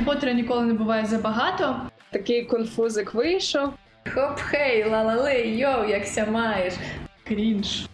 Гаррі Поттера ніколи не буває забагато. Такий конфузик вийшов. Хоп, хей, ла-ла-лей, йоу, як ся маєш. Крінж.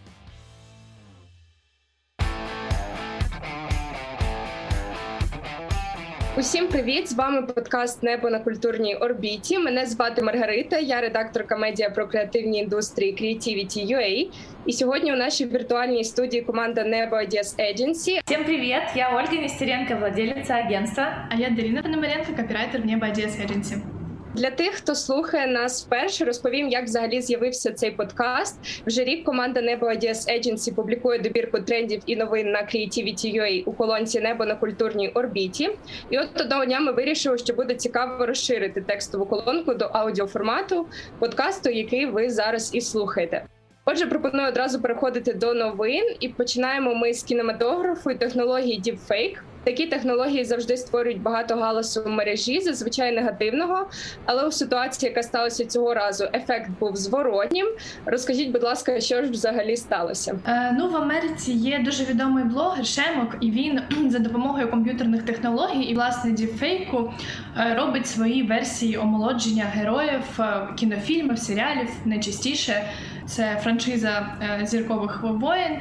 Усім привіт! З вами подкаст Небо на культурній орбіті. Мене звати Маргарита. Я редакторка медіа про креативні індустрії Creativity.ua. І сьогодні у нашій віртуальній студії команда Небо Ideas Agency. Всім привет, я Ольга Нестеренко, владелиця агентства. А я Дарина Пономаренко, копірайтер в Небо Ideas Agency. Для тих, хто слухає нас вперше, розповім, як взагалі з'явився цей подкаст. Вже рік команда Небо Ideas Agency публікує добірку трендів і новин на Creativity.ua у колонці Небо на культурній орбіті. І от одного дня ми вирішили, що буде цікаво розширити текстову колонку до аудіоформату подкасту, який ви зараз і слухаєте. Отже, пропоную одразу переходити до новин, і починаємо ми з кінематографу і технології Deepfake. Такі технології завжди створюють багато галасу в мережі, зазвичай негативного. Але у ситуації, яка сталася цього разу, ефект був зворотнім. Розкажіть, будь ласка, що ж взагалі сталося? Е, ну в Америці є дуже відомий блогер Шемок, і він за допомогою комп'ютерних технологій і власне діпфейку е, робить свої версії омолодження героїв е, кінофільмів, серіалів. Найчастіше це франшиза е, зіркових воєн.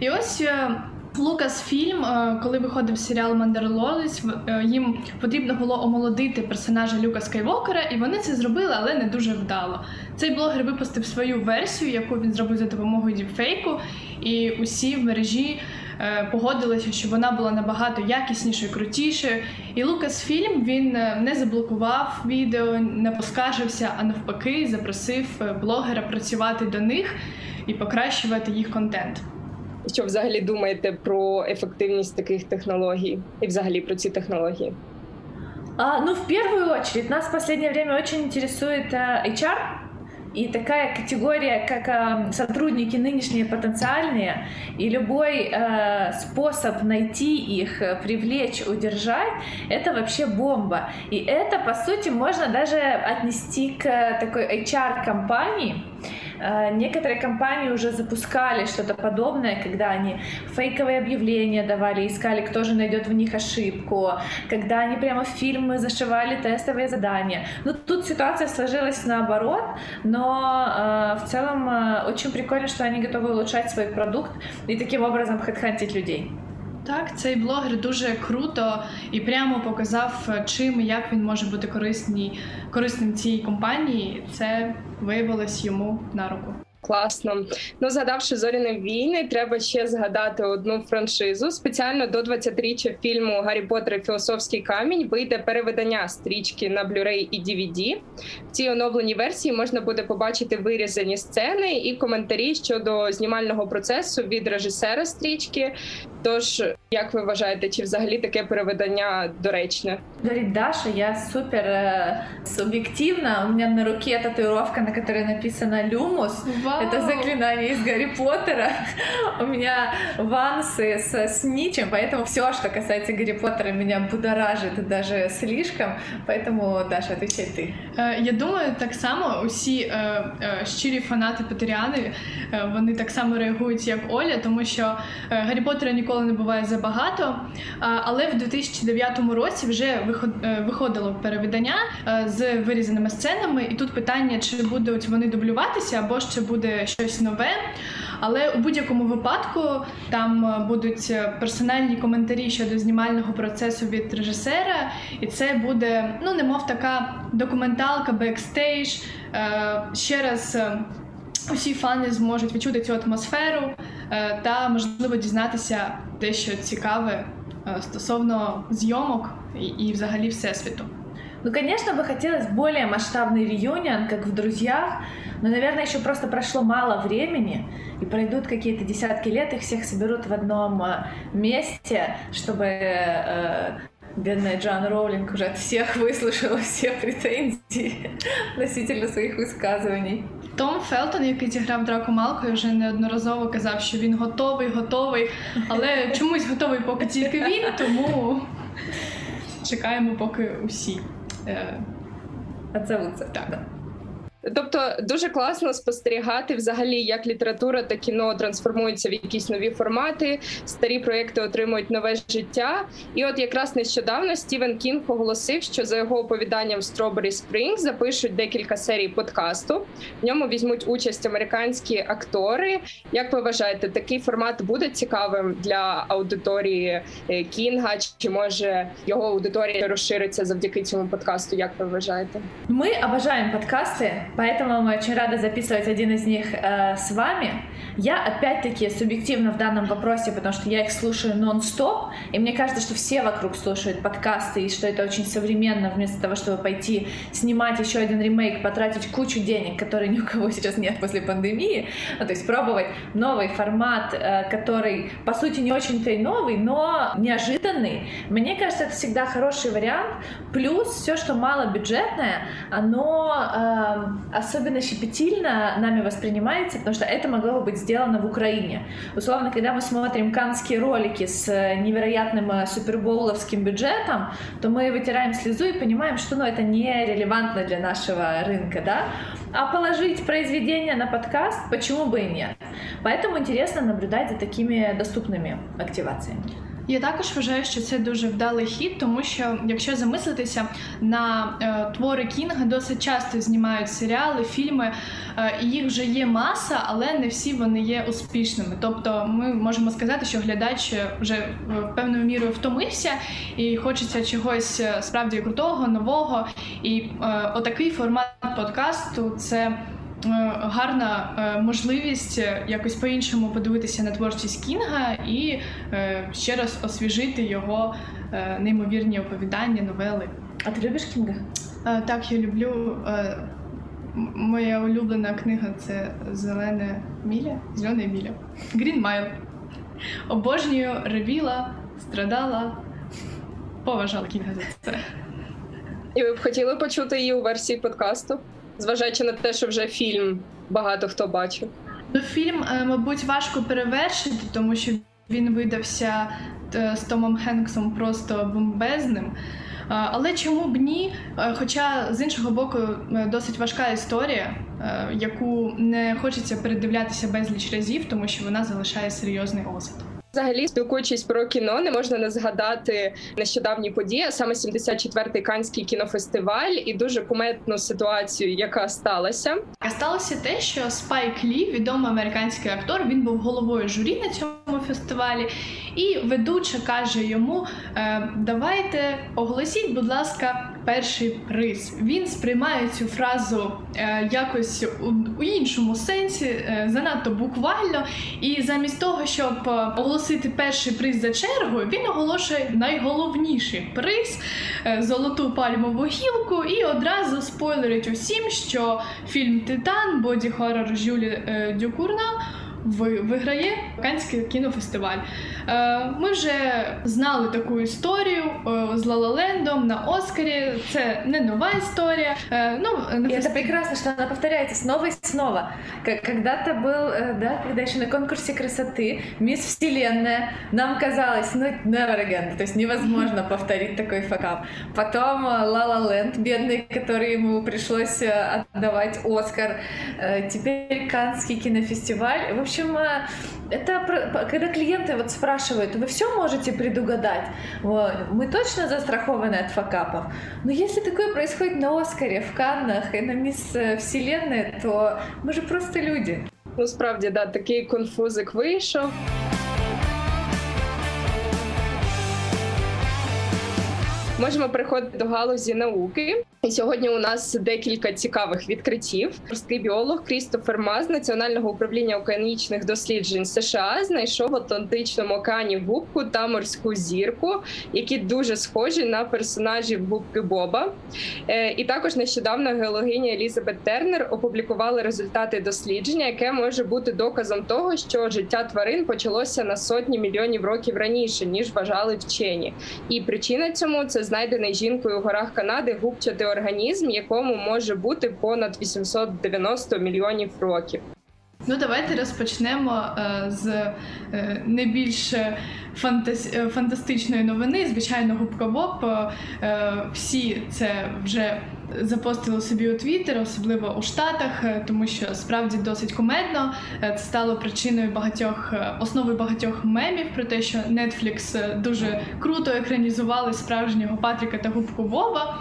І ось. Е, Лукас фільм, е, коли виходив серіал Мандерлоліс, їм потрібно було омолодити персонажа Люка Скайвокера, і вони це зробили, але не дуже вдало. Цей блогер випустив свою версію, яку він зробив за допомогою діпфейку, і усі в мережі погодилися, що вона була набагато якіснішою, крутішою. І Лукас фільм він е, не заблокував відео, не поскаржився, а навпаки, запросив блогера працювати до них і покращувати їх контент. Що взагалі думаєте про ефективність таких технологій і взагалі про ці технології? А, ну, в первую очередь, нас в последнее время очень интересует HR, и такая категория, как э, сотрудники нынешние потенциальные, и любой э, способ найти их, привлечь, удержать, это вообще бомба. И это, по сути, можно даже отнести к такой HR-компании, Э, некоторые компании уже запускали что-то подобное, когда они фейковые объявления давали, искали, кто же найдет в них ошибку, когда они прямо в фильмы зашивали тестовые задания. Ну, тут ситуация сложилась наоборот, но э, в целом э, очень прикольно, что они готовы улучшать свой продукт и таким образом хедхантить людей. Так, цей блогер дуже круто і прямо показав, чим і як він може бути корисний, корисним цій компанії. Це виявилось йому на руку. Класно. Ну, згадавши зоряні війни, треба ще згадати одну франшизу. Спеціально до 20-річчя фільму Гаррі Поттер і Філософський камінь вийде переведення стрічки на Blu-ray і DVD. В цій оновленій версії можна буде побачити вирізані сцени і коментарі щодо знімального процесу від режисера стрічки. Тож, як ви вважаєте, чи взагалі таке переведення доречне? Говорит Даша, я супер э, субъективна. У меня на руке татуировка, на которой написано «Люмус». Вау. Это заклинание из Гарри Поттера. У меня вансы с сничем, поэтому все, что касается Гарри Поттера, меня будоражит даже слишком. Поэтому, Даша, отвечай ты. Я думаю, так само усі щирі фанати Петеріани, вони так само реагують, як Оля, тому що Гаррі Поттера ніколи не буває забагато. Але в 2009 році вже виходило перевидання з вирізаними сценами, і тут питання, чи будуть вони дублюватися, або ще буде щось нове. Але у будь-якому випадку там будуть персональні коментарі щодо знімального процесу від режисера, і це буде, ну, немов така документалка, бекстейдж. Ще раз усі фани зможуть відчути цю атмосферу та, можливо, дізнатися дещо цікаве стосовно зйомок і, і взагалі всесвіту. Ну, конечно, бы хотелось более масштабный реюнион, как в «Друзьях», но, наверное, еще просто прошло мало времени, и пройдут какие-то десятки лет, их всех соберут в одном месте, чтобы э, бедная Джоан Роулинг уже от всех выслушала все претензии относительно своїх висказувань. Том Фелтон, який зіграв Драко Малкою, вже неодноразово казав, що він готовий, готовий, але чомусь готовий поки тільки він, тому чекаємо, поки усі. А це Отзовутся. Так. Тобто дуже класно спостерігати взагалі, як література та кіно трансформуються в якісь нові формати, старі проекти отримують нове життя. І от якраз нещодавно Стівен Кінг оголосив, що за його оповіданням Strawberry Spring запишуть декілька серій подкасту. В ньому візьмуть участь американські актори. Як ви вважаєте, такий формат буде цікавим для аудиторії е, Кінга? Чи може його аудиторія розшириться завдяки цьому подкасту? Як ви вважаєте? Ми обожаем подкасти. Поэтому мы очень рады записывать один из них э, с вами. Я опять-таки субъективно в данном вопросе, потому что я их слушаю нон-стоп, и мне кажется, что все вокруг слушают подкасты, и что это очень современно, вместо того, чтобы пойти снимать еще один ремейк, потратить кучу денег, которые ни у кого сейчас нет после пандемии, ну, то есть пробовать новый формат, э, который, по сути, не очень-то и новый, но неожиданный. Мне кажется, это всегда хороший вариант. Плюс все, что малобюджетное, оно э, особенно щепетильно нами воспринимается, потому что это могло бы быть сделано в Украине. Условно, когда мы смотрим канские ролики с э, невероятным э, супербоуловским бюджетом, то мы вытираем слезу и понимаем, что ну, это не релевантно для нашего рынка, да? А положить произведение на подкаст, почему бы и нет? Поэтому интересно наблюдать за такими доступными активациями. Я також вважаю, що це дуже вдалий хід, тому що якщо замислитися на е, твори Кінга, досить часто знімають серіали, фільми, е, і їх вже є маса, але не всі вони є успішними. Тобто, ми можемо сказати, що глядач вже е, певною мірою втомився і хочеться чогось е, справді крутого, нового. І е, отакий формат подкасту це. Е, гарна е, можливість е, якось по-іншому подивитися на творчість Кінга і ще раз освіжити його неймовірні оповідання, новели. А ти любиш Кінга? Так, я люблю. Моя улюблена книга це Зелене Міля. Зелене Міля. Green Mile. Обожнюю, ревіла, страдала, поважала Кінга за це. І ви б хотіли почути її у версії подкасту? Зважаючи на те, що вже фільм багато хто бачив. Ну, фільм, е, мабуть, важко перевершити, тому що він видався е, з Томом Хенксом просто бомбезним. Е, але чому б ні? Хоча з іншого боку, досить важка історія, яку не хочеться передивлятися безліч разів, тому що вона залишає серйозний осад. Взагалі, спілкуючись про кіно, не можна не згадати нещодавні події, а саме 74-й канський кінофестиваль і дуже куметну ситуацію, яка сталася. Сталося те, що Спайк Лі, відомий американський актор, він був головою журі на цьому фестивалі, і ведуча каже йому: «Е, Давайте оголосіть, будь ласка, перший приз. Він сприймає цю фразу е, якось у, іншому сенсі, е, занадто буквально, і замість того, щоб оголосити оголосити перший приз за чергою, він оголошує найголовніший приз е, золоту пальмову гілку і одразу спойлерить усім, що фільм Титан боді хоррор Жюлі е, Дюкурна виграє Канський кінофестиваль. Е, ми вже знали таку історію е, з Лалалендом на Оскарі. Це не нова історія. Е, ну, и это прекрасно, что она повторяется снова и снова. Когда-то был, да, когда еще на конкурсе красоты Мисс Вселенная, нам казалось, ну, never again, то есть невозможно повторить такой факап. Потом La La Land, бедный, который ему пришлось отдавать Оскар. Теперь Канский кинофестиваль. В общем, общем, э, это когда клиенты вот спрашивают, вы все можете предугадать? Мы точно застрахованы от факапов? Но если такое происходит на Оскаре, в Каннах и на Мисс э, Вселенной, то мы же просто люди. Ну, справді, да, такий конфузик вийшов. Можемо переходити до галузі науки. І сьогодні у нас декілька цікавих відкриттів. Морський біолог Крістофер Маз Національного управління океанічних досліджень США знайшов в Атлантичному океані губку та морську зірку, які дуже схожі на персонажів губки Боба. Е, і також нещодавно геологиня Елізабет Тернер опублікували результати дослідження, яке може бути доказом того, що життя тварин почалося на сотні мільйонів років раніше ніж вважали вчені. І причина цьому це знайдений жінкою у горах Канади губчатий організм, якому може бути понад 890 мільйонів років. Ну, давайте розпочнемо е, з е, не більш фантас... Е, фантастичної новини. Звичайно, губка Боб. Е, всі це вже запостили собі у Твіттер, особливо у Штатах, е, тому що справді досить кумедно. Е, це стало причиною багатьох основи багатьох мемів про те, що Netflix дуже круто екранізували справжнього Патріка та Губку Боба.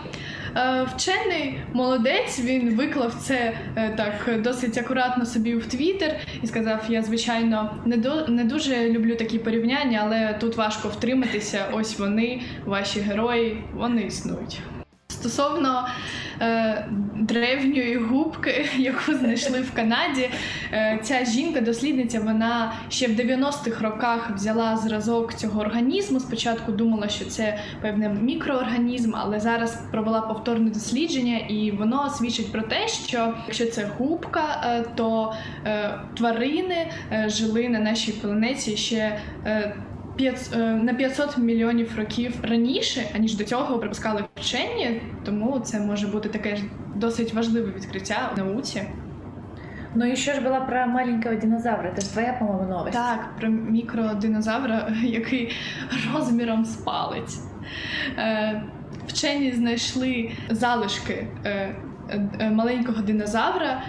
Вчений молодець він виклав це так досить акуратно собі в Твіттер і сказав: Я звичайно не до не дуже люблю такі порівняння, але тут важко втриматися. Ось вони, ваші герої, вони існують. Стосовно е, древньої губки, яку знайшли в Канаді, е, ця жінка-дослідниця, вона ще в 90-х роках взяла зразок цього організму. Спочатку думала, що це певний мікроорганізм, але зараз провела повторне дослідження, і воно свідчить про те, що якщо це губка, е, то е, тварини е, жили на нашій планеті ще. Е, на 500 мільйонів років раніше, аніж до цього припускали вчені, тому це може бути таке ж досить важливе відкриття в науці. Ну і що ж була про маленького динозавра? Це ж твоя, по-моєму, новость. Так, про мікродинозавра, який розміром з палець. Е, вчені знайшли залишки е, маленького динозавра,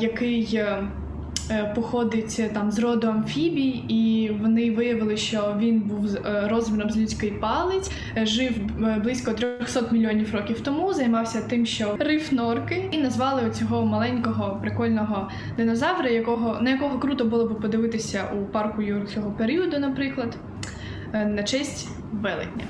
який походить е, там з роду амфібій, і вони виявили, що він був е, розміром з людський палець, жив близько 300 мільйонів років тому. Займався тим, що риф норки, і назвали цього маленького прикольного динозавра, якого на якого круто було б подивитися у парку юрського періоду, наприклад, на честь велетня.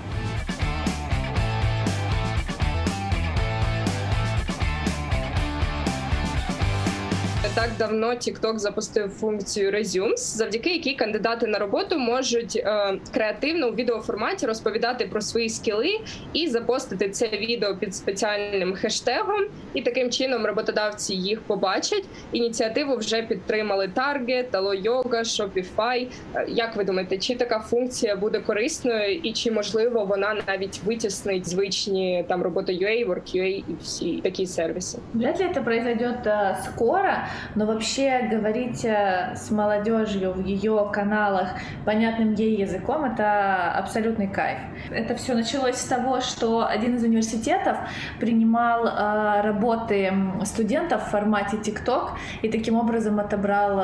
Так давно TikTok запустив функцію Resumes, завдяки якій кандидати на роботу можуть е, креативно у відеоформаті розповідати про свої скіли і запостити це відео під спеціальним хештегом. І таким чином роботодавці їх побачать. Ініціативу вже підтримали Target, Yoga, Shopify. Е, як ви думаєте, чи така функція буде корисною, і чи можливо вона навіть витіснить звичні там роботи UA, WorkUA і всі такі сервіси? Вряд ли это произойдет э, скоро, но вообще говорить э, с молодежью в ее каналах понятным ей языком это абсолютный кайф. Это все началось с того, что один из университетов принимал э, работы студентов в формате TikTok и таким образом отобрал э,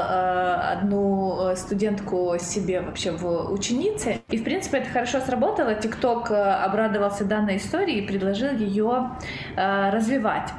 одну э, студентку себе вообще в ученице. И в принципе это хорошо сработало. TikTok э, обрадовался данной истории и предложил ее э, развивать.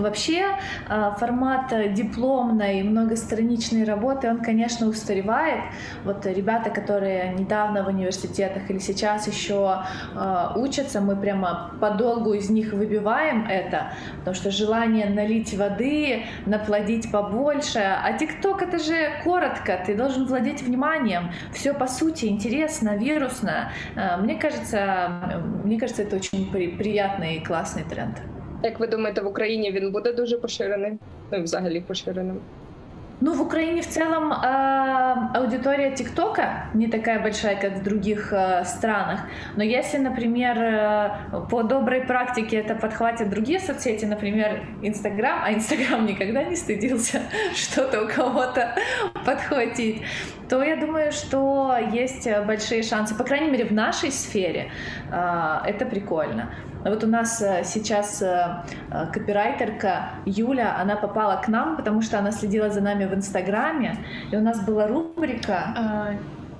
Вообще а, формат дипломной многостраничной работы, он, конечно, устаревает. Вот ребята, которые недавно в университетах или сейчас еще а, учатся, мы прямо подолгу из них выбиваем это, потому что желание налить воды, наплодить побольше. А ТикТок это же коротко, ты должен владеть вниманием. Все по сути интересно, вирусно. Мне кажется, мне кажется, это очень приятный и классный тренд. Як ви думаєте, в Україні він буде дуже поширений? Ну і взагалі поширеним? Ну, в Украине в целом э, аудитория ТикТока не такая большая, как в других э, странах. Но если, например, э, по доброй практике это подхватят другие соцсети, например, Инстаграм, а Инстаграм никогда не стыдился что-то у кого-то подхватить, то я думаю, что есть большие шансы, по крайней мере, в нашей сфере э, это прикольно. Вот у нас э, сейчас э, э, копирайтерка Юля, она попала к нам, потому что она следила за нами в Инстаграме, и у нас была рубрика а,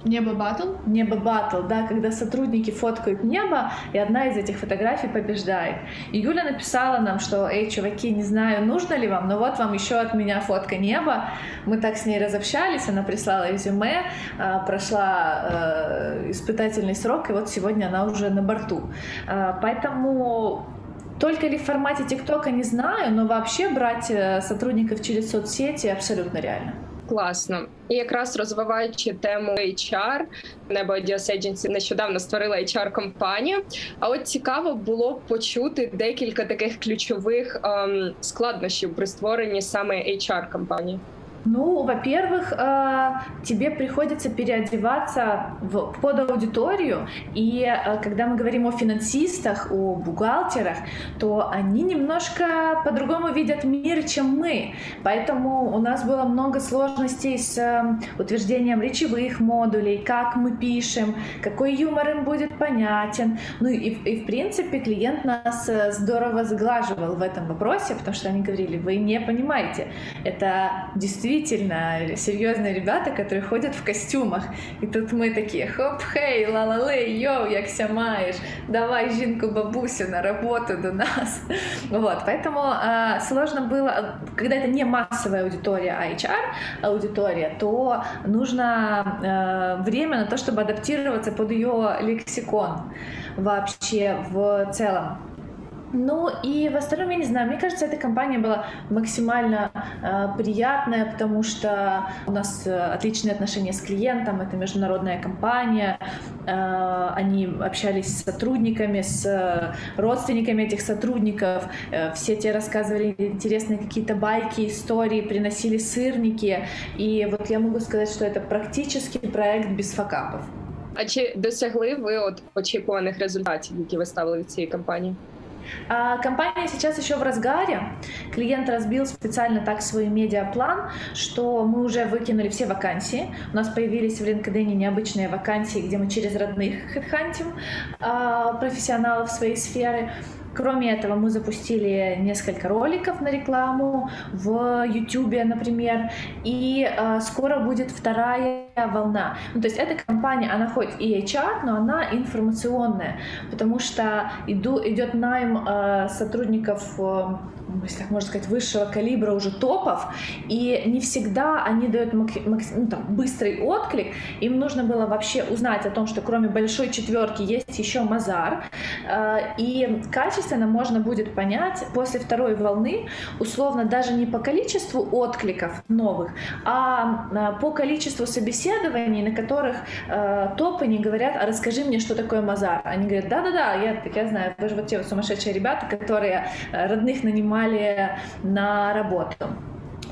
Небо батл? Небо батл, да, когда сотрудники фоткают небо, и одна из этих фотографий побеждает. И Юля написала нам, что, эй, чуваки, не знаю, нужно ли вам, но вот вам еще от меня фотка неба. Мы так с ней разобщались, она прислала резюме, а, прошла э, испытательный срок, и вот сегодня она уже на борту. А, поэтому только ли в формате ТикТока не знаю, но вообще брать э, сотрудников через соцсети абсолютно реально. Класно. І якраз розвиваючи тему HR, небо Ideas Agency нещодавно створила hr компанію. А от цікаво було почути декілька таких ключових ем, складнощів при створенні саме HR компанії. Ну, во-первых, э, тебе приходится переодеваться в, под аудиторию, и э, когда мы говорим о финансистах, о бухгалтерах, то они немножко по-другому видят мир, чем мы. Поэтому у нас было много сложностей с э, утверждением речевых модулей, как мы пишем, какой юмор им будет понятен. Ну и, и в принципе клиент нас здорово сглаживал в этом вопросе, потому что они говорили, вы не понимаете, это действительно действительно серьезные ребята, которые ходят в костюмах. И тут мы такие, хоп, хей, ла-ла-лей, йоу, як ся маешь, давай жинку бабусю на работу до нас. Вот, поэтому э, сложно было, когда это не массовая аудитория, а HR аудитория, то нужно э, время на то, чтобы адаптироваться под ее лексикон вообще в целом. Ну и в остальном, я не знаю, мне кажется, эта компания была максимально э, приятная, потому что у нас э, отличные отношения с клиентом, это международная компания, э, они общались с сотрудниками, с э, родственниками этих сотрудников, э, все те рассказывали интересные какие-то байки, истории, приносили сырники, и вот я могу сказать, что это практически проект без факапов. А чи досягли ви от очікуваних результатів, які ви ставили від цієї компанії? А компания сейчас еще в разгаре. Клиент разбил специально так свой медиаплан, что мы уже выкинули все вакансии. У нас появились в LinkedIn необычные вакансии, где мы через родных хедхантим а, профессионалов своей сферы. Кроме этого, мы запустили несколько роликов на рекламу в YouTube, например, и э, скоро будет вторая волна. Ну, то есть эта компания, она хоть и HR, но она информационная, потому что идет найм э, сотрудников э, если так можно сказать, высшего калибра уже топов, и не всегда они дают ну, там, быстрый отклик. Им нужно было вообще узнать о том, что кроме большой четверки есть еще Мазар, э, и качественно можно будет понять после второй волны, условно, даже не по количеству откликов новых, а э, по количеству собеседований, на которых э, топы не говорят, а расскажи мне, что такое Мазар. Они говорят, да-да-да, я, я знаю, вы же вот те вот сумасшедшие ребята, которые родных нанимают нанимали на работу.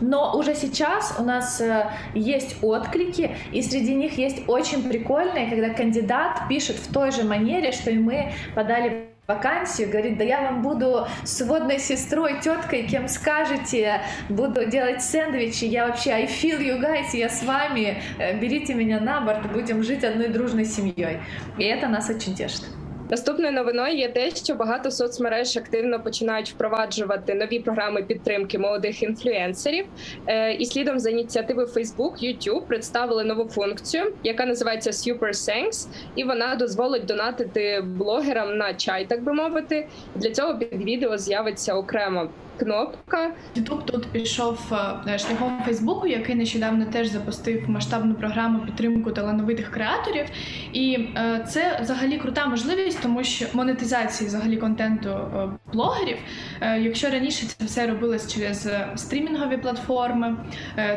Но уже сейчас у нас э, есть отклики, и среди них есть очень прикольные, когда кандидат пишет в той же манере, что и мы подали вакансию, говорит, да я вам буду сводной сестрой, теткой, кем скажете, буду делать сэндвичи, я вообще I feel you guys, я с вами, э, берите меня на борт, будем жить одной дружной семьей. И это нас очень тешит. Наступною новиною є те, що багато соцмереж активно починають впроваджувати нові програми підтримки молодих інфлюенсерів. Е, і слідом за ініціативи Facebook, YouTube представили нову функцію, яка називається Super Thanks, і вона дозволить донатити блогерам на чай, так би мовити. Для цього під відео з'явиться окремо кнопка. Ютуб тут пішов е, шляхом Фейсбуку, який нещодавно теж запустив масштабну програму підтримку талановитих креаторів. І е, це взагалі крута можливість, тому що монетизації взагалі контенту е, блогерів. Якщо раніше це все робилось через стрімінгові платформи,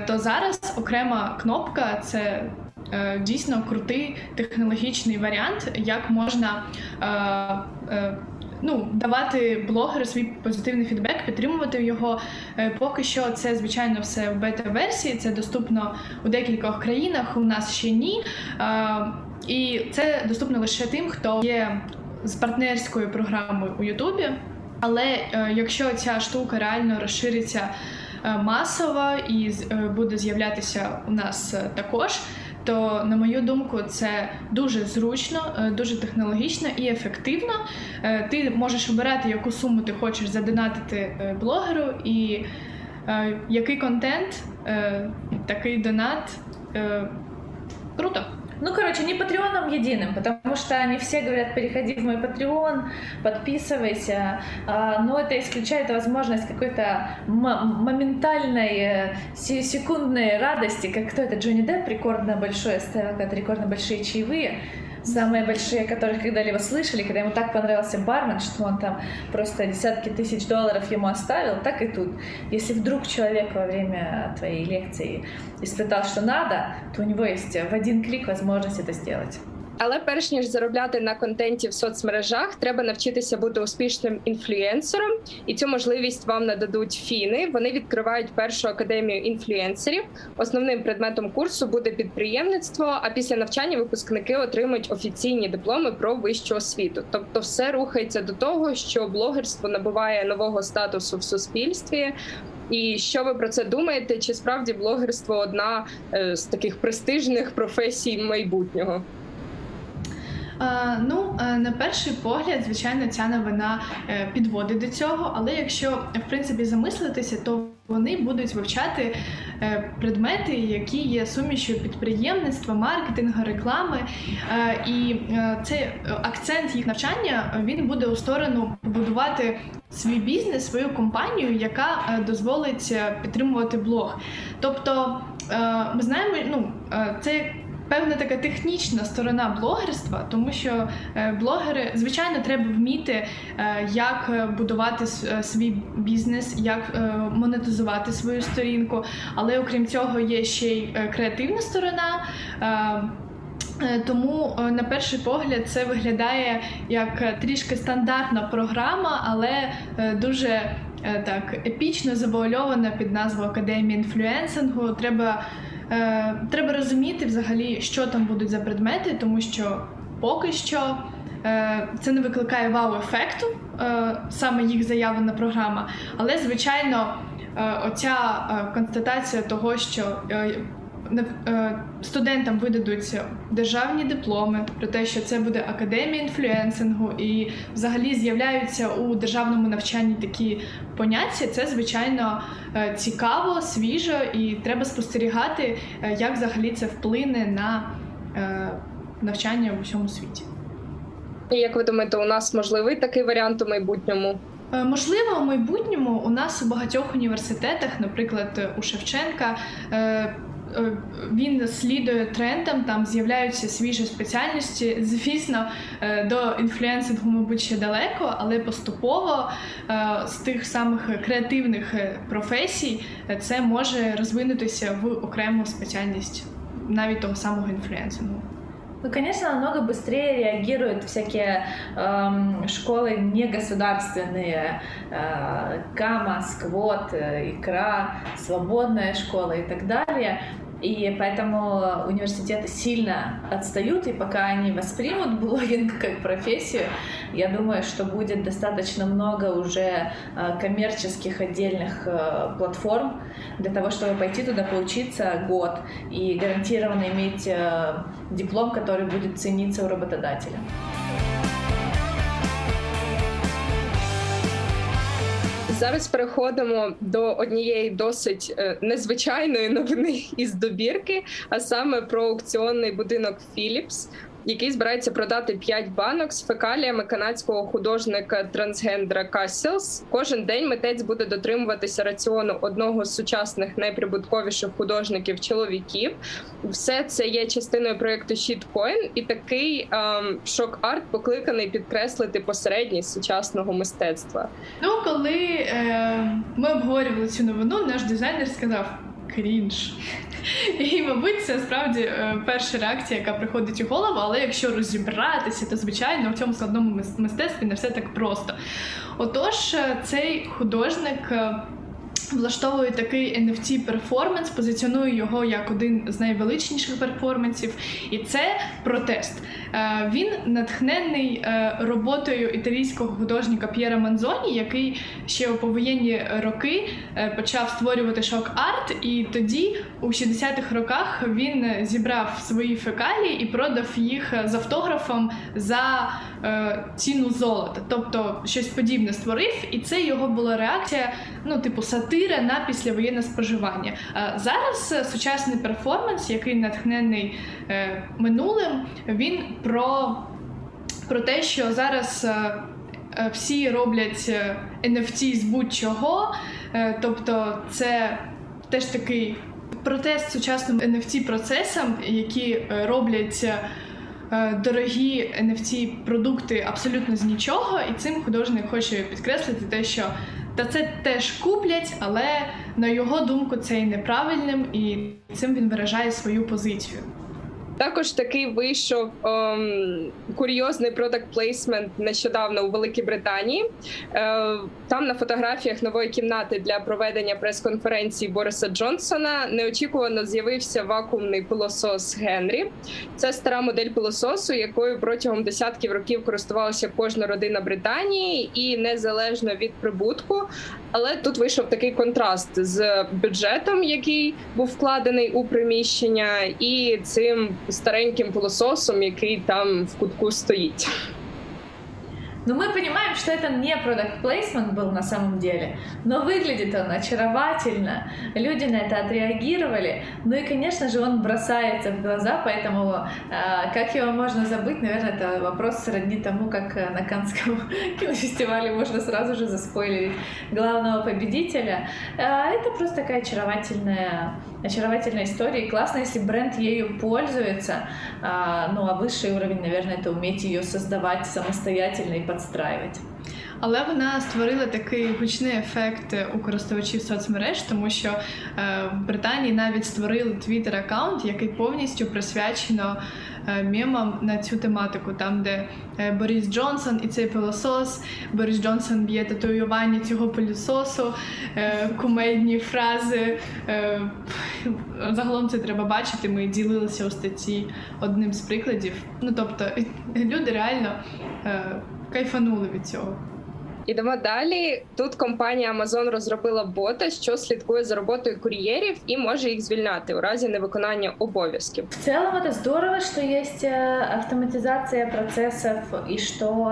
то зараз окрема кнопка це. Дійсно крутий технологічний варіант, як можна ну, давати блогеру свій позитивний фідбек, підтримувати його. Е, поки що це, звичайно, все в бета-версії, це доступно у декількох країнах, у нас ще ні. І це доступно лише тим, хто є з партнерською програмою у Ютубі. Але е, якщо ця штука реально розшириться е, масово і буде з'являтися у нас також, то на мою думку це дуже зручно, е, дуже технологічно і ефективно. Е, ти можеш обирати, яку суму ти хочеш задонатити е, блогеру, і який контент, такий донат. Круто. Ну, короче, не патреоном единым, потому что они все говорят, переходи в мой патреон, подписывайся, а, но это исключает возможность какой-то моментальной, э, секундной радости, как кто это, Джонни Депп рекордно большой ставил, рекордно большие чаевые, самые большие, которых когда-либо слышали, когда ему так понравился бармен, что он там просто десятки тысяч долларов ему оставил, так и тут. Если вдруг человек во время твоей лекции испытал, что надо, то у него есть в один клик возможность это сделать. Але перш ніж заробляти на контенті в соцмережах, треба навчитися бути успішним інфлюенсером, і цю можливість вам нададуть фіни. Вони відкривають першу академію інфлюенсерів. Основним предметом курсу буде підприємництво. А після навчання випускники отримують офіційні дипломи про вищу освіту. Тобто, все рухається до того, що блогерство набуває нового статусу в суспільстві. І що ви про це думаєте? Чи справді блогерство одна е, з таких престижних професій майбутнього? Е, ну, е, на перший погляд, звичайно, ця новина е, підводить до цього, але якщо в принципі замислитися, то вони будуть вивчати предмети, які є сумішю підприємництва, маркетингу, реклами. І цей акцент їх навчання він буде у сторону побудувати свій бізнес, свою компанію, яка дозволить підтримувати блог. Тобто, ми знаємо, ну це певна така технічна сторона блогерства, тому що е, блогери, звичайно, треба вміти, е, як будувати е, свій бізнес, як монетизувати свою сторінку. Але окрім цього, є ще й креативна сторона. Тому на перший погляд це виглядає як трішки стандартна програма, але дуже так епічно завуальована під назвою Академія інфлюенсингу. Треба Е, Треба розуміти взагалі, що там будуть за предмети, тому що поки що е, це не викликає вау-ефекту, е, саме їх заявлена програма. Але, звичайно, е, оця е, констатація того, що е, студентам видадуть державні дипломи про те, що це буде академія інфлюенсингу, і взагалі з'являються у державному навчанні такі поняття. Це звичайно е, цікаво, свіжо, і треба спостерігати, е, як взагалі це вплине на навчання в усьому світі. І як ви думаєте, у нас можливий такий варіант у майбутньому? Можливо, у майбутньому у нас у багатьох університетах, наприклад, у Шевченка, Е, він слідує трендам, там з'являються свіжі спеціальності. Звісно, е, до інфлюенсингу, мабуть, ще далеко, але поступово е, з тих самих креативних професій це може розвинутися в окрему спеціальність навіть того самого інфлюенсингу. Ну, конечно, намного быстрее реагируют всякие эм, школы негосударственные, э, КАМА, СКВОТ, ИКРА, свободная школа и так далее. И поэтому университеты сильно отстают, и пока они воспримут блогинг как профессию, я думаю, что будет достаточно много уже э, коммерческих отдельных э, платформ для того, чтобы пойти туда поучиться год и гарантированно иметь э, диплом, который будет цениться у работодателя. Зараз переходимо до однієї досить е, незвичайної новини із добірки, а саме про аукціонний будинок Philips який збирається продати 5 банок з фекаліями канадського художника трансгендера Кассілс. Кожен день митець буде дотримуватися раціону одного з сучасних найприбутковіших художників чоловіків. Все це є частиною проєкту Shitcoin і такий ем, шок-арт покликаний підкреслити посередність сучасного мистецтва. Ну коли е, ми обговорювали цю новину, наш дизайнер сказав крінж. І, мабуть, це справді е, перша реакція, яка приходить у голову. Але якщо розібратися, то звичайно в цьому складному мистецтві не все так просто. Отож, е, цей художник. Влаштовує такий nft перформанс, позиціонує його як один з найвеличніших перформансів, і це протест. Е, він натхнений е, роботою італійського художника П'єра Манзоні, який ще у повоєнні роки е, почав створювати шок-арт, і тоді, у 60-х роках, він зібрав свої фекалії і продав їх з автографом за ціну золота, тобто щось подібне створив, і це його була реакція, ну типу сатира на післявоєнне споживання. Зараз сучасний перформанс, який натхнений минулим, він про про те, що зараз е, е, всі роблять NFT з будь-чого, е, тобто це теж такий протест сучасним NFT процесам, які роблять. Дорогі nft продукти абсолютно з нічого, і цим художник хоче підкреслити те, що та це теж куплять, але на його думку це і неправильним, і цим він виражає свою позицію. Також такий вийшов ем, курйозний продакт плейсмент нещодавно у Великій Британії. Е, там на фотографіях нової кімнати для проведення прес-конференції Бориса Джонсона неочікувано з'явився вакуумний пилосос Генрі. Це стара модель пилососу, якою протягом десятків років користувалася кожна родина Британії, і незалежно від прибутку. Але тут вийшов такий контраст з бюджетом, який був вкладений у приміщення, і цим стареньким пилососом, який там в кутку стоїть. Но мы понимаем, что это не продукт плейсмент был на самом деле, но выглядит он очаровательно, люди на это отреагировали, ну и, конечно же, он бросается в глаза, поэтому э, как его можно забыть, наверное, это вопрос сродни тому, как на Канском кинофестивале можно сразу же заспойлерить главного победителя. Э, это просто такая очаровательная, очаровательная история, и классно, если бренд ею пользуется, э, ну а высший уровень, наверное, это уметь ее создавать самостоятельно и подстраювати. Але вона створила такий гучний ефект у користувачів соцмереж, тому що е, в Британії навіть створили твіттер аккаунт, який повністю присвячено е, мемам на цю тематику, там де е, Борис Джонсон і цей пилосос, Борис Джонсон б'є татуювання цього пилососу, е, кумедні фрази. Е, загалом це треба бачити. Ми ділилися у статті одним з прикладів. Ну тобто люди реально. Е, кайфанули від цього. Ідемо далі. Тут компанія Amazon розробила бота, що слідкує за роботою кур'єрів і може їх звільняти у разі невиконання обов'язків. В целом это здорово, что есть автоматизация процессов и что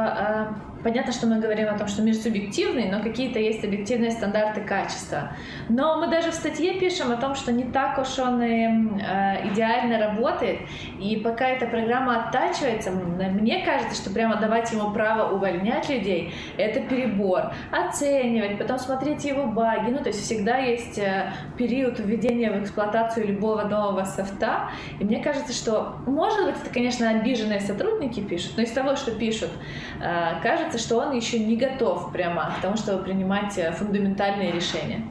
Понятно, что мы говорим о том, что мир субъективный, но какие-то есть объективные стандарты качества. Но мы даже в статье пишем о том, что не так уж он и э, идеально работает. И пока эта программа оттачивается, мне кажется, что прямо давать ему право увольнять людей — это перебор. Оценивать, потом смотреть его баги. Ну, то есть всегда есть э, период введения в эксплуатацию любого нового софта. И мне кажется, что, может быть, это, конечно, обиженные сотрудники пишут, но из того, что пишут, э, кажется, кажется, что он еще не готов прямо к тому, чтобы принимать э, фундаментальные рішення.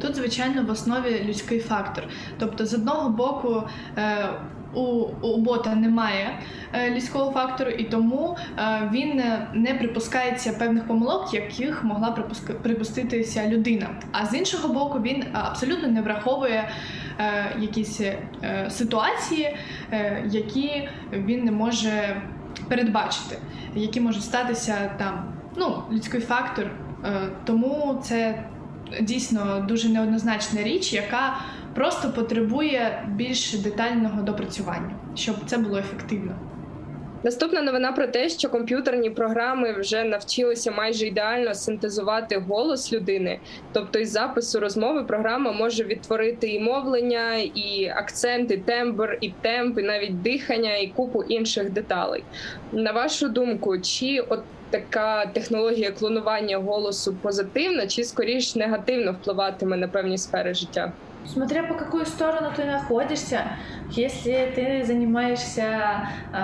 Тут, звичайно, в основі людський фактор. Тобто, з одного боку, е, у, у бота немає е, людського фактору, і тому е, він не припускається певних помилок, яких могла припуска, припуститися людина. А з іншого боку, він абсолютно не враховує якісь ситуації, які він не може передбачити які можуть статися там. Ну, людський фактор. Е, тому це дійсно дуже неоднозначна річ, яка просто потребує більш детального допрацювання, щоб це було ефективно. Наступна новина про те, що комп'ютерні програми вже навчилися майже ідеально синтезувати голос людини. Тобто, із запису розмови програма може відтворити і мовлення, і акцент, і тембр, і темп, і навіть дихання, і купу інших деталей. На вашу думку, чи от така технологія клонування голосу позитивна, чи скоріш негативно впливатиме на певні сфери життя? Смотря по какую сторону ты находишься, если ты занимаешься э,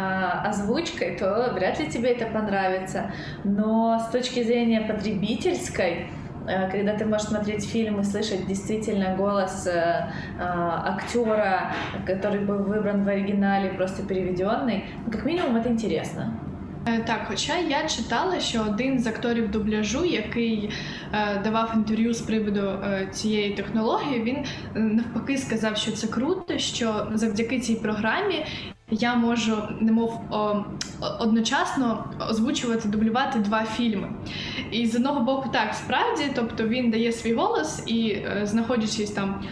озвучкой, то вряд ли тебе это понравится. Но с точки зрения потребительской, э, когда ты можешь смотреть фильм и слышать действительно голос э, э, актера, который был выбран в оригинале, просто переведенный, ну, как минимум это интересно. Е, так, хоча я читала, що один з акторів дубляжу, який е, давав інтерв'ю з приводу е, цієї технології, він е, навпаки сказав, що це круто, що завдяки цій програмі. Я можу немов о, одночасно озвучувати, дублювати два фільми. І з одного боку, так справді, тобто він дає свій голос і, е, знаходячись там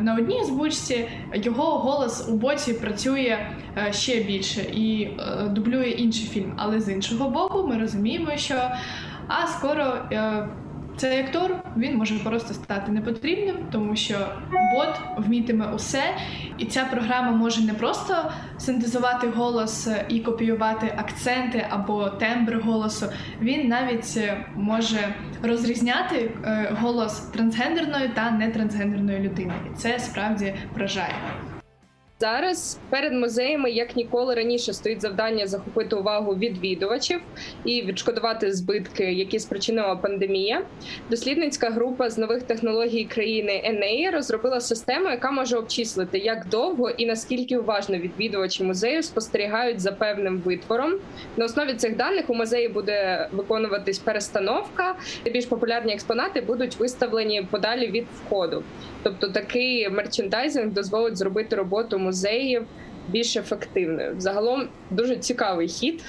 на одній озвучці його голос у боці працює е, ще більше і е, дублює інший фільм. Але з іншого боку, ми розуміємо, що а скоро цей актор він може просто стати непотрібним, тому що бот вмітиме усе, і ця програма може не просто синтезувати голос і копіювати акценти або тембр голосу. Він навіть може розрізняти е, голос трансгендерної та нетрансгендерної людини, і це справді вражає. Зараз перед музеями як ніколи раніше стоїть завдання захопити увагу відвідувачів і відшкодувати збитки, які спричинила пандемія. Дослідницька група з нових технологій країни Енеї розробила систему, яка може обчислити, як довго і наскільки уважно відвідувачі музею спостерігають за певним витвором. На основі цих даних у музеї буде виконуватись перестановка. Більш популярні експонати будуть виставлені подалі від входу. Тобто такий мерчендайзинг дозволить зробити роботу музеїв більш ефективною. Загалом дуже цікавий хід.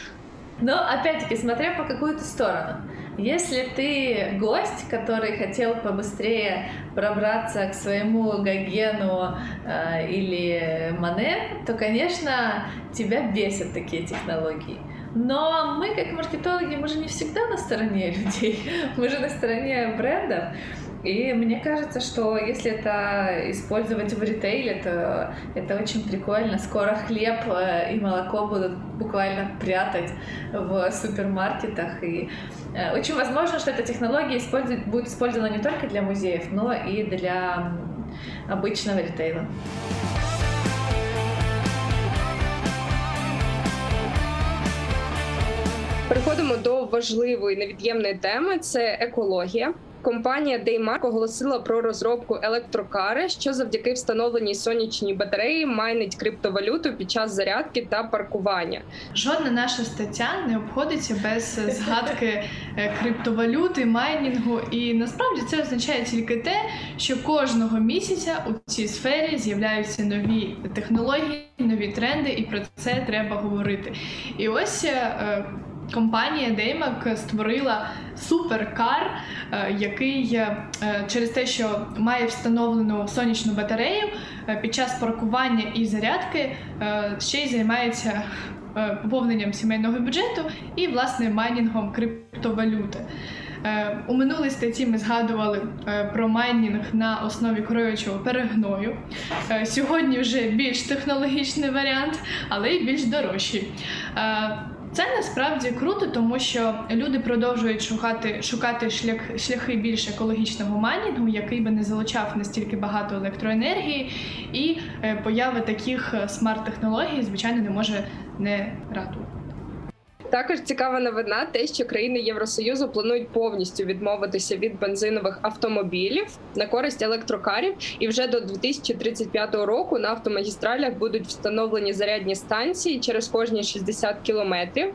Но опять-таки, смотря по какую-то сторону. Если ты гость, который хотел побыстрее пробраться к своему Гогену э, или Мане, то, конечно, тебя бесят такие технологии. Но мы, как маркетологи, мы же не всегда на стороне людей, мы же на стороне брендов. И мне кажется, что если это использовать в ритейле, то это очень прикольно. Скоро хлеб э, и молоко будут буквально прятать в супермаркетах. И э, очень возможно, что эта технология использует, будет использована не только для музеев, но и для обычного ритейла. Переходимо до важливої невід'ємної теми: це екологія. Компанія Daymark оголосила про розробку електрокари, що завдяки встановленій сонячній батареї майнить криптовалюту під час зарядки та паркування. Жодна наша стаття не обходиться без згадки е, криптовалюти, майнінгу. І насправді це означає тільки те, що кожного місяця у цій сфері з'являються нові технології, нові тренди, і про це треба говорити. І ось. Е, компанія Деймак створила суперкар, е, який е, через те, що має встановлену сонячну батарею під час паркування і зарядки, ще й займається поповненням сімейного бюджету і власне майнінгом криптовалюти. У минулій статті ми згадували про майнінг на основі кроючого перегною. Сьогодні вже більш технологічний варіант, але й більш дорожчий. Це насправді круто, тому що люди продовжують шукати шукати шлях, шляхи більш екологічного майнінгу, який би не залучав настільки багато електроенергії, і е, появи таких е, смарт-технологій, звичайно, не може не радувати. Також цікава новина, те, що країни Євросоюзу планують повністю відмовитися від бензинових автомобілів на користь електрокарів, і вже до 2035 року на автомагістралях будуть встановлені зарядні станції через кожні 60 кілометрів.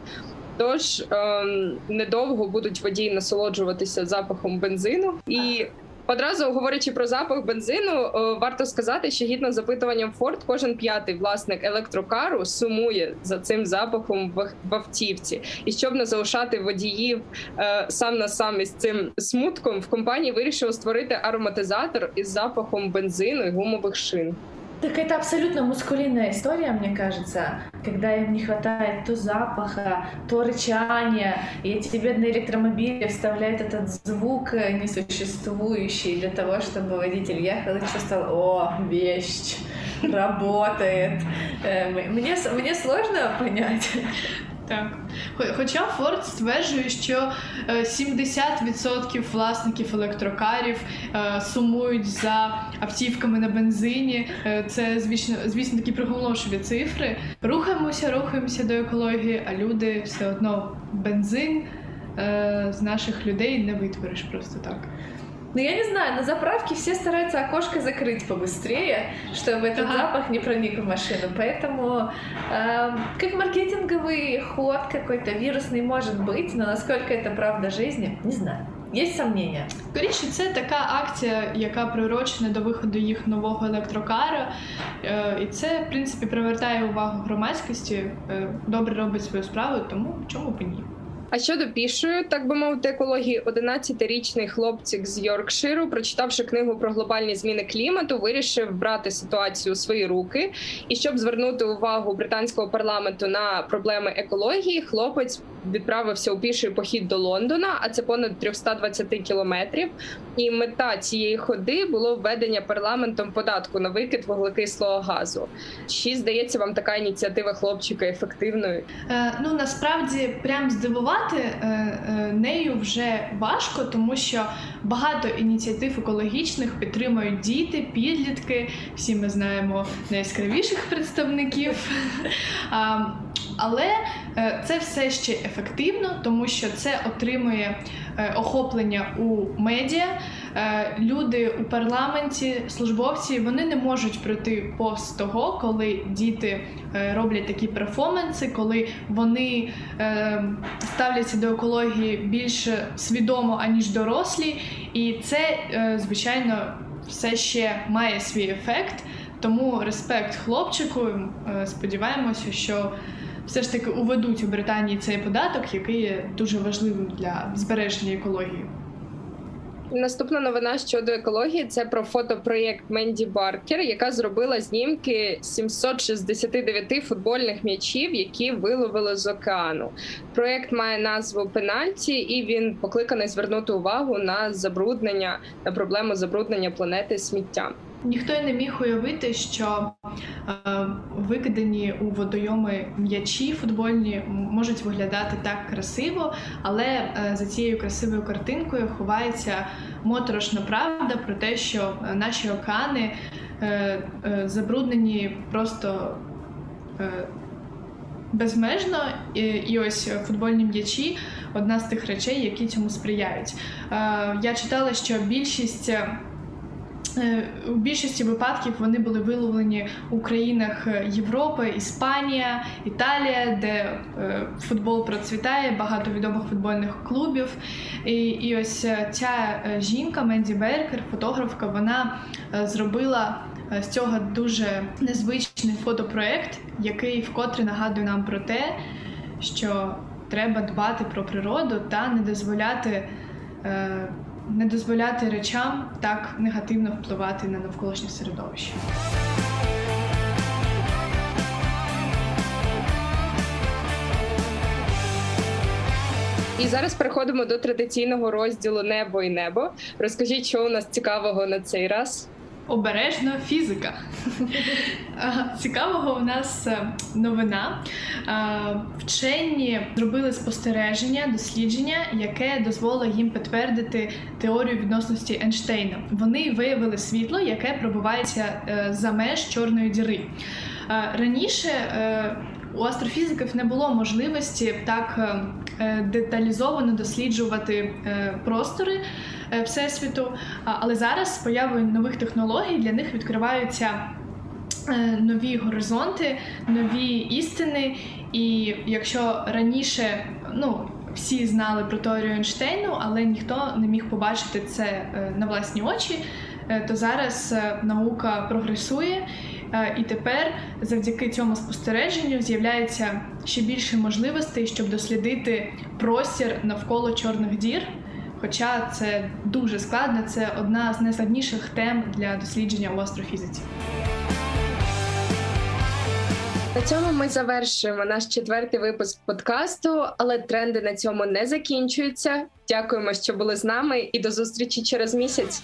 Тож ем, недовго будуть водії насолоджуватися запахом бензину і. Одразу говорячи про запах бензину, варто сказати, що гідно запитуванням Форд, кожен п'ятий власник електрокару сумує за цим запахом в автівці. І щоб не залишати водіїв е, сам на сам із цим смутком, в компанії вирішили створити ароматизатор із запахом бензину і гумових шин. Так это абсолютно мускулинная история, мне кажется, когда им не хватает то запаха, то рычания, и эти бедные электромобили вставляют этот звук несуществующий для того, чтобы водитель ехал и чувствовал, о, вещь, работает. Э, мне, мне сложно понять, Так. Хоча Форд стверджує, що 70% е, власників електрокарів е, сумують за автівками на бензині. Е, це звісно, звісно такі приголомшливі цифри. Рухаємося, рухаємося до екології, а люди все одно бензин з наших людей не витвориш просто так. Ну, я не знаю, на заправке все стараются окошко закрыть побыстрее, чтобы этот ага. запах не проник в машину. Поэтому э, как маркетинговый ход какой-то вирусный может быть, но насколько это правда жизни, не знаю. Є сомнення. Скоріше, це така акція, яка приурочена до виходу їх нового електрокара. Е, і це, в принципі, привертає увагу громадськості, е, добре робить свою справу, тому чому б ні. А щодо пішої, так би мовити, екології, 11-річний хлопчик з Йоркширу, прочитавши книгу про глобальні зміни клімату, вирішив брати ситуацію у свої руки. І щоб звернути увагу британського парламенту на проблеми екології, хлопець відправився у піший похід до Лондона, а це понад 320 кілометрів. І мета цієї ходи було введення парламентом податку на викид вуглекислого газу. Чи здається вам така ініціатива хлопчика ефективною? Е, ну насправді прям здивувати е, е, нею вже важко, тому що багато ініціатив екологічних підтримують діти, підлітки. Всі ми знаємо найяскравіших представників. Але е, це все ще ефективно, тому що це отримує охоплення у медіа. Е, люди у парламенті, службовці, вони не можуть пройти повз того, коли діти роблять такі перформанси, коли вони ставляться до екології більш свідомо аніж дорослі, і це звичайно все ще має свій ефект. Тому респект хлопчику. Сподіваємося, що все ж таки уведуть у Британії цей податок, який є дуже важливим для збереження екології. Наступна новина щодо екології це про фотопроєкт Менді Баркер, яка зробила знімки 769 футбольних м'ячів, які виловили з океану. Проєкт має назву Пенальті, і він покликаний звернути увагу на забруднення на проблему забруднення планети сміттям. Ніхто й не міг уявити, що е, викидані у водойоми м'ячі футбольні можуть виглядати так красиво, але е, за цією красивою картинкою ховається моторошна правда про те, що е, наші океани е, е, забруднені просто. Е, Безмежно і, і ось футбольні м'ячі одна з тих речей, які цьому сприяють. Я читала, що більшість у більшості випадків вони були виловлені у країнах е, Європи, Іспанія, Італія, де е, футбол процвітає, багато відомих футбольних клубів. І і ось ця жінка Менді Беркер, фотографка, вона зробила з цього дуже незвичний фотопроект, який вкотре нагадує нам про те, що треба дбати про природу та не дозволяти не дозволяти речам так негативно впливати на навколишнє середовище. І зараз переходимо до традиційного розділу Небо і небо. Розкажіть, що у нас цікавого на цей раз обережно фізика. Цікавого у нас е, новина. Вчені зробили спостереження, дослідження, яке дозволило їм підтвердити теорію відносності Ейнштейна. Вони виявили світло, яке пробувається е, за меж чорної діри. Раніше е, у астрофізиків не було можливості так деталізовано досліджувати простори. Е, всесвіту. Але зараз з появою нових технологій для них відкриваються. Е, нові горизонти, нові істини, і якщо раніше ну всі знали про теорію Ейнштейну, але ніхто не міг побачити це е, на власні очі, то зараз наука прогресує, і тепер, завдяки цьому спостереженню, з'являється ще більше можливостей, щоб дослідити простір навколо чорних дір. Хоча це дуже складно, це одна з найскладніших тем для дослідження у астрофізиці. На цьому ми завершуємо наш четвертий випуск подкасту, але тренди на цьому не закінчуються. Дякуємо, що були з нами, і до зустрічі через місяць.